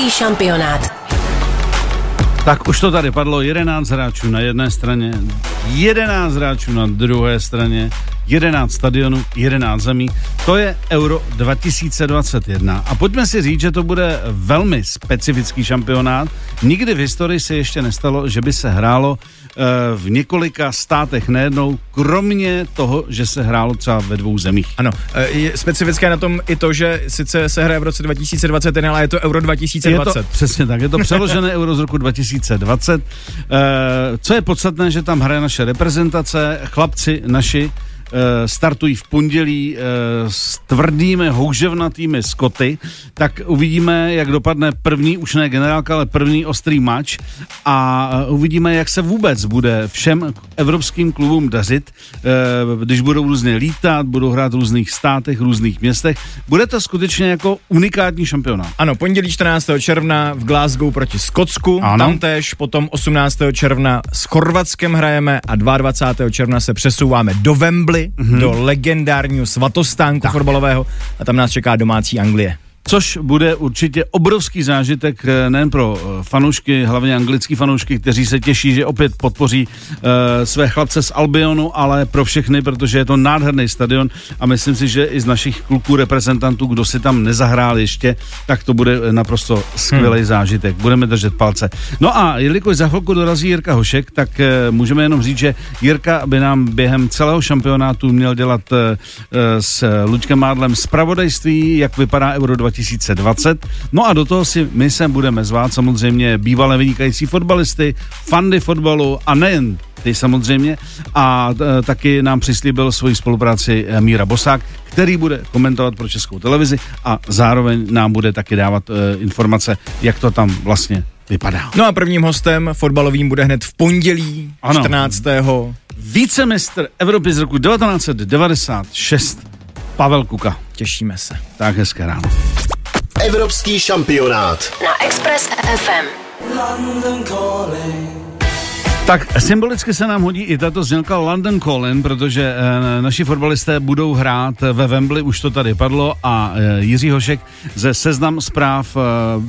Evropský šampionát. Tak už to tady padlo, 11 hráčů na jedné straně, 11 hráčů na druhé straně, 11 stadionů, 11 zemí. To je Euro 2021. A pojďme si říct, že to bude velmi specifický šampionát. Nikdy v historii se ještě nestalo, že by se hrálo eh, v několika státech nejednou, kromě toho, že se hrálo třeba ve dvou zemích. Ano, eh, je specifické na tom i to, že sice se hraje v roce 2021, ale je to Euro 2020. Je to, přesně tak, je to přeložené Euro z roku 2020. Eh, co je podstatné, že tam hraje naše reprezentace, chlapci naši, startují v pondělí eh, s tvrdými houževnatými skoty, tak uvidíme, jak dopadne první, už ne generálka, ale první ostrý mač a eh, uvidíme, jak se vůbec bude všem evropským klubům dařit, když budou různě lítat, budou hrát v různých státech, různých městech. Bude to skutečně jako unikátní šampionát. Ano, pondělí 14. června v Glasgow proti Skotsku, ano. tam tež, potom 18. června s Chorvatskem hrajeme a 22. června se přesouváme do Wembley mm-hmm. do legendárního svatostánku tak. fotbalového a tam nás čeká domácí Anglie což bude určitě obrovský zážitek eh, nejen pro eh, fanoušky, hlavně anglický fanoušky, kteří se těší, že opět podpoří uh, své chlapce z Albionu, ale pro všechny, protože je to nádherný stadion a myslím si, že i z našich kluků reprezentantů, kdo si tam nezahrál ještě, tak to bude naprosto skvělý hmm. zážitek. Budeme držet palce. No a jelikož za chvilku dorazí Jirka Hošek, tak uh, můžeme jenom říct, že Jirka by nám během celého šampionátu měl dělat uh, s Luďkem Mádlem zpravodajství, jak vypadá Euro 2020 2020. No a do toho si my sem budeme zvát samozřejmě bývalé vynikající fotbalisty, fandy fotbalu a nejen ty samozřejmě. A e, taky nám přislíbil svoji spolupráci e, Míra Bosák, který bude komentovat pro českou televizi a zároveň nám bude taky dávat e, informace, jak to tam vlastně vypadá. No a prvním hostem fotbalovým bude hned v pondělí ano. 14. Vícemistr Evropy z roku 1996 Pavel Kuka. Těšíme se. Tak hezké ráno. Evropský šampionát na Express FM. Tak symbolicky se nám hodí i tato znělka London Calling, protože e, naši fotbalisté budou hrát ve Wembley, už to tady padlo a e, Jiří Hošek ze Seznam zpráv e,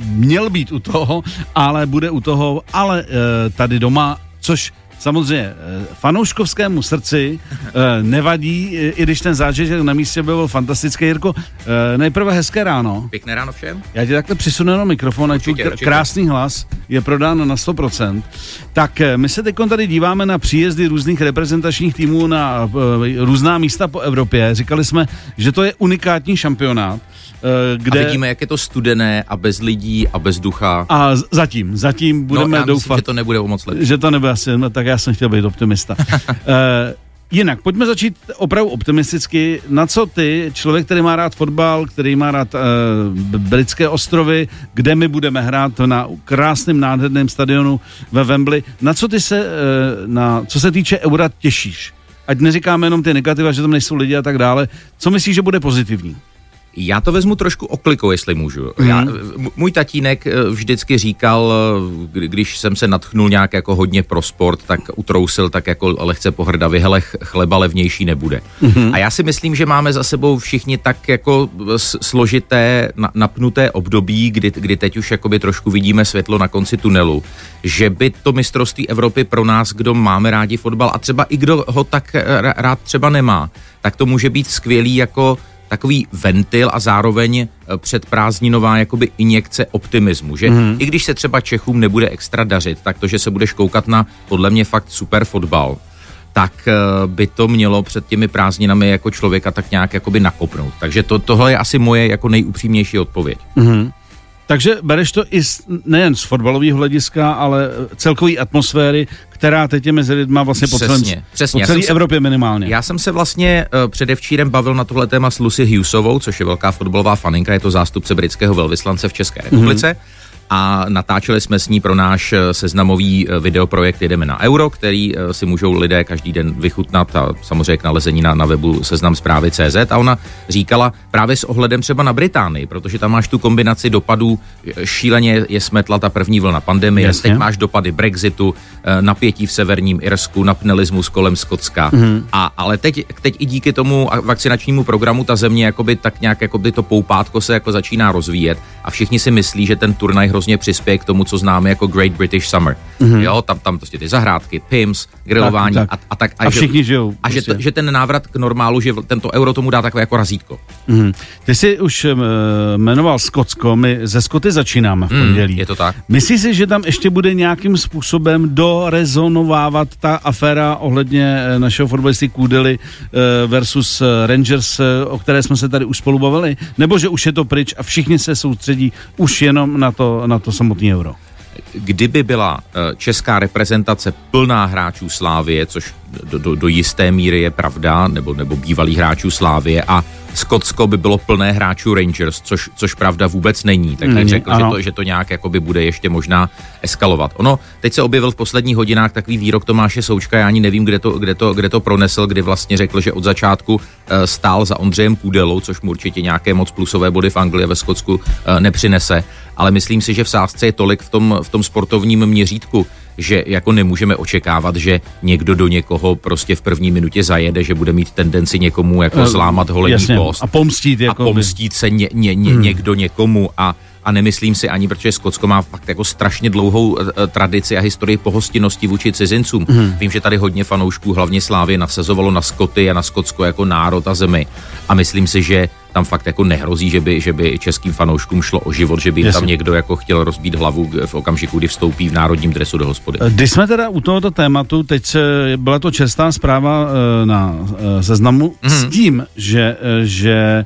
měl být u toho, ale bude u toho, ale e, tady doma, což samozřejmě eh, fanouškovskému srdci eh, nevadí, i když ten zážitek na místě byl fantastický. Jirko, eh, nejprve hezké ráno. Pěkné ráno všem. Já ti takhle přisunu na mikrofon, ať tu krásný hlas je prodán na 100%. Tak my se teď tady díváme na příjezdy různých reprezentačních týmů na různá místa po Evropě. Říkali jsme, že to je unikátní šampionát. Kde... A vidíme, jak je to studené a bez lidí a bez ducha. A zatím, zatím budeme no, doufat, myslím, že to nebude o moc lepší. Že to nebude asi, no, tak já jsem chtěl být optimista. uh, Jinak, pojďme začít opravdu optimisticky. Na co ty, člověk, který má rád fotbal, který má rád uh, britské ostrovy, kde my budeme hrát na krásném, nádherném stadionu ve Wembley, na co ty se, uh, na, co se týče Eura, těšíš? Ať neříkáme jenom ty negativa, že tam nejsou lidi a tak dále. Co myslíš, že bude pozitivní? Já to vezmu trošku oklikou, jestli můžu. Mm. Já, můj tatínek eh, vždycky říkal, eh, když jsem se natchnul nějak jako hodně pro sport, tak utrousil tak jako lehce pohrdavě, hele, chleba levnější nebude. Mm. A já si myslím, že máme za sebou všichni tak jako složité, napnuté období, kdy, kdy teď už jakoby trošku vidíme světlo na konci tunelu, že by to mistrovství Evropy pro nás, kdo máme rádi fotbal a třeba i kdo ho tak rád třeba nemá, tak to může být skvělý jako takový ventil a zároveň eh, předprázdninová jakoby injekce optimismu, že mm. i když se třeba Čechům nebude extra dařit, tak to, že se budeš koukat na podle mě fakt super fotbal, tak eh, by to mělo před těmi prázdninami jako člověka tak nějak jakoby nakopnout. Takže to, tohle je asi moje jako nejupřímnější odpověď. Mm. Takže bereš to i z, nejen z fotbalového hlediska, ale celkové atmosféry, která teď je mezi lidma vlastně po, celém, přesně. po celé Evropě minimálně. Já jsem se vlastně uh, předevčírem bavil na tohle téma s Lucy Hughesovou, což je velká fotbalová faninka, je to zástupce britského velvyslance v České republice. Mm-hmm a natáčeli jsme s ní pro náš eh, seznamový eh, videoprojekt Jedeme na euro, který eh, si můžou lidé každý den vychutnat a samozřejmě k nalezení na, na webu seznam zprávy CZ a ona říkala právě s ohledem třeba na Británii, protože tam máš tu kombinaci dopadů, šíleně je smetla ta první vlna pandemie, Jasně. teď máš dopady Brexitu, napětí v severním Irsku, napnelismus kolem Skotska, mm. a, ale teď, teď i díky tomu vakcinačnímu programu ta země jakoby tak nějak jakoby to poupátko se jako začíná rozvíjet a všichni si myslí, že ten turnaj hrozně přispěje k tomu, co známe jako Great British Summer. Mm-hmm. Jo, tam, tam prostě ty zahrádky, pims, grilování tak, tak. A, a tak. A, a všichni že, žijou. A prostě. že, to, že ten návrat k normálu, že tento euro tomu dá takové jako razítko. Mm-hmm. Ty jsi už uh, jmenoval Skotsko, my ze Skoty začínáme v hmm, pondělí. Mm, je to tak. Myslíš si, že tam ještě bude nějakým způsobem dorezonovávat ta aféra ohledně eh, našeho fotbalisty Kůdely uh, versus Rangers, o které jsme se tady už spolu bavili? Nebo že už je to pryč a všichni se soustředí už jenom na to, na to samotné euro? kdyby byla eh, česká reprezentace plná hráčů Slávie, což do, do, do jisté míry je pravda, nebo, nebo bývalých hráčů Slávie a Skotsko by bylo plné hráčů Rangers, což, což pravda vůbec není. Tak bych řekl, že to, že to nějak jakoby bude ještě možná eskalovat. Ono, teď se objevil v posledních hodinách takový výrok Tomáše Součka, já ani nevím, kde to, kde to, kde to pronesl, kdy vlastně řekl, že od začátku eh, stál za Ondřejem Půdelou, což mu určitě nějaké moc plusové body v Anglii a ve Skotsku eh, nepřinese. Ale myslím si, že v sázce je tolik v tom, v tom sportovním měřítku, že jako nemůžeme očekávat, že někdo do někoho prostě v první minutě zajede, že bude mít tendenci někomu jako zlámat holení post. A pomstít, jako a pomstít se ně, ně, ně, hmm. někdo někomu a a nemyslím si ani, protože Skotsko má fakt jako strašně dlouhou uh, tradici a historii pohostinnosti vůči cizincům. Hmm. Vím, že tady hodně fanoušků, hlavně Slávy, nasazovalo na Skoty a na Skotsko jako národ a zemi. A myslím si, že tam fakt jako nehrozí, že by, že by českým fanouškům šlo o život, že by jim tam někdo jako chtěl rozbít hlavu v okamžiku, kdy vstoupí v národním dresu do hospody. Eh, když jsme teda u tohoto tématu, teď se, byla to čestá zpráva na seznamu mm. s tím, že, že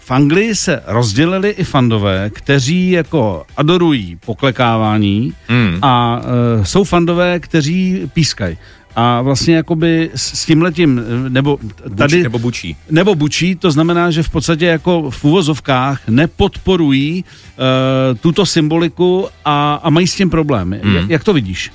v Anglii se rozdělili i fandové, kteří jako adorují poklekávání mm. a jsou fandové, kteří pískají. A vlastně jakoby s tím letím, nebo tady... Bučí, nebo bučí. Nebo bučí, to znamená, že v podstatě jako v úvozovkách nepodporují uh, tuto symboliku a, a mají s tím problémy. Mm. Jak, jak to vidíš?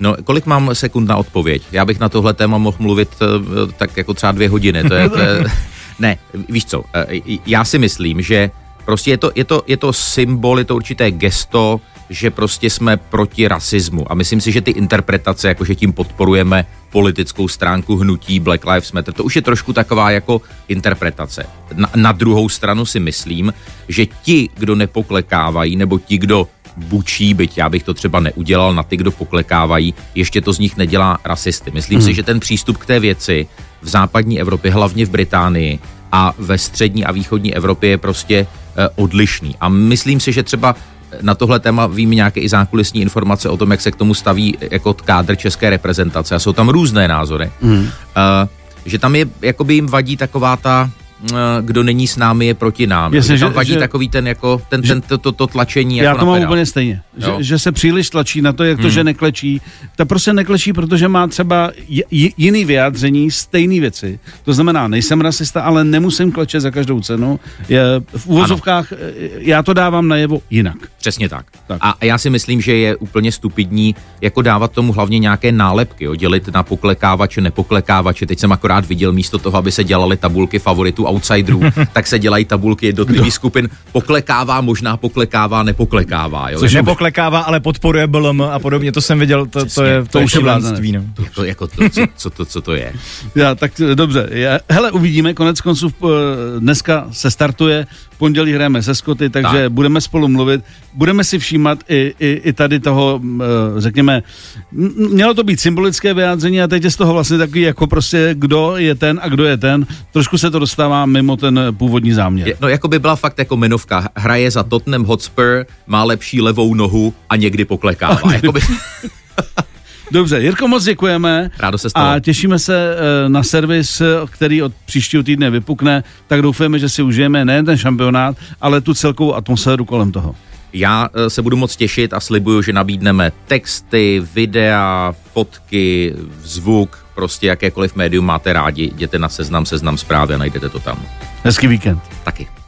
No, kolik mám sekund na odpověď? Já bych na tohle téma mohl mluvit uh, tak jako třeba dvě hodiny. To je, to je, Ne, víš co, eh, já si myslím, že prostě je to, je to, je to symbol, je to určité gesto, že prostě jsme proti rasismu. A myslím si, že ty interpretace, jako že tím podporujeme politickou stránku hnutí Black Lives Matter, to už je trošku taková jako interpretace. Na, na druhou stranu si myslím, že ti, kdo nepoklekávají, nebo ti, kdo bučí, byť já bych to třeba neudělal na ty, kdo poklekávají, ještě to z nich nedělá rasisty. Myslím hmm. si, že ten přístup k té věci v západní Evropě, hlavně v Británii a ve střední a východní Evropě je prostě eh, odlišný. A myslím si, že třeba na tohle téma vím nějaké i zákulisní informace o tom, jak se k tomu staví jako kádr české reprezentace a jsou tam různé názory. Mm. Uh, že tam je, jakoby jim vadí taková ta kdo není s námi, je proti nám. Jasně, že, tam vadí že, takový ten, jako, ten, ten, to, to, to tlačení. Já jako to mám úplně stejně. Že, že, se příliš tlačí na to, jak to, hmm. že neklečí. Ta prostě neklečí, protože má třeba j, jiný vyjádření, stejné věci. To znamená, nejsem rasista, ale nemusím klečet za každou cenu. Je, v úvozovkách ano. Eh, já to dávám najevo jinak. Přesně tak. tak. A já si myslím, že je úplně stupidní jako dávat tomu hlavně nějaké nálepky, jo, dělit na poklekávače, nepoklekávače. Teď jsem akorát viděl místo toho, aby se dělaly tabulky favoritů outsiderů, tak se dělají tabulky jednotlivých no. skupin. Poklekává, možná poklekává, nepoklekává. Jo? Což nepoklekává, ale podporuje BLM a podobně, to jsem viděl, to, to je, to, to už je blázanství. No. Jako, jako to, co, co, to, co to je? Já, tak dobře. Já, hele, uvidíme, konec konců eh, dneska se startuje, pondělí hrajeme se Skoty, takže tak. budeme spolu mluvit. Budeme si všímat i, i, i tady toho, eh, řekněme, mělo to být symbolické vyjádření a teď je z toho vlastně takový jako prostě, kdo je ten a kdo je ten. Trošku se to dostává mimo ten původní záměr. Je, no jako by byla fakt jako menovka. Hraje za Tottenham Hotspur, má lepší levou nohu a někdy poklekává. A někdy... Dobře, Jirko, moc děkujeme. Rádo se stalo. A těšíme se eh, na servis, který od příštího týdne vypukne, tak doufujeme, že si užijeme nejen ten šampionát, ale tu celkovou atmosféru kolem toho. Já eh, se budu moc těšit a slibuju, že nabídneme texty, videa, fotky, zvuk, prostě jakékoliv médium máte rádi, jděte na seznam, seznam zprávy a najdete to tam. Hezký víkend. Taky.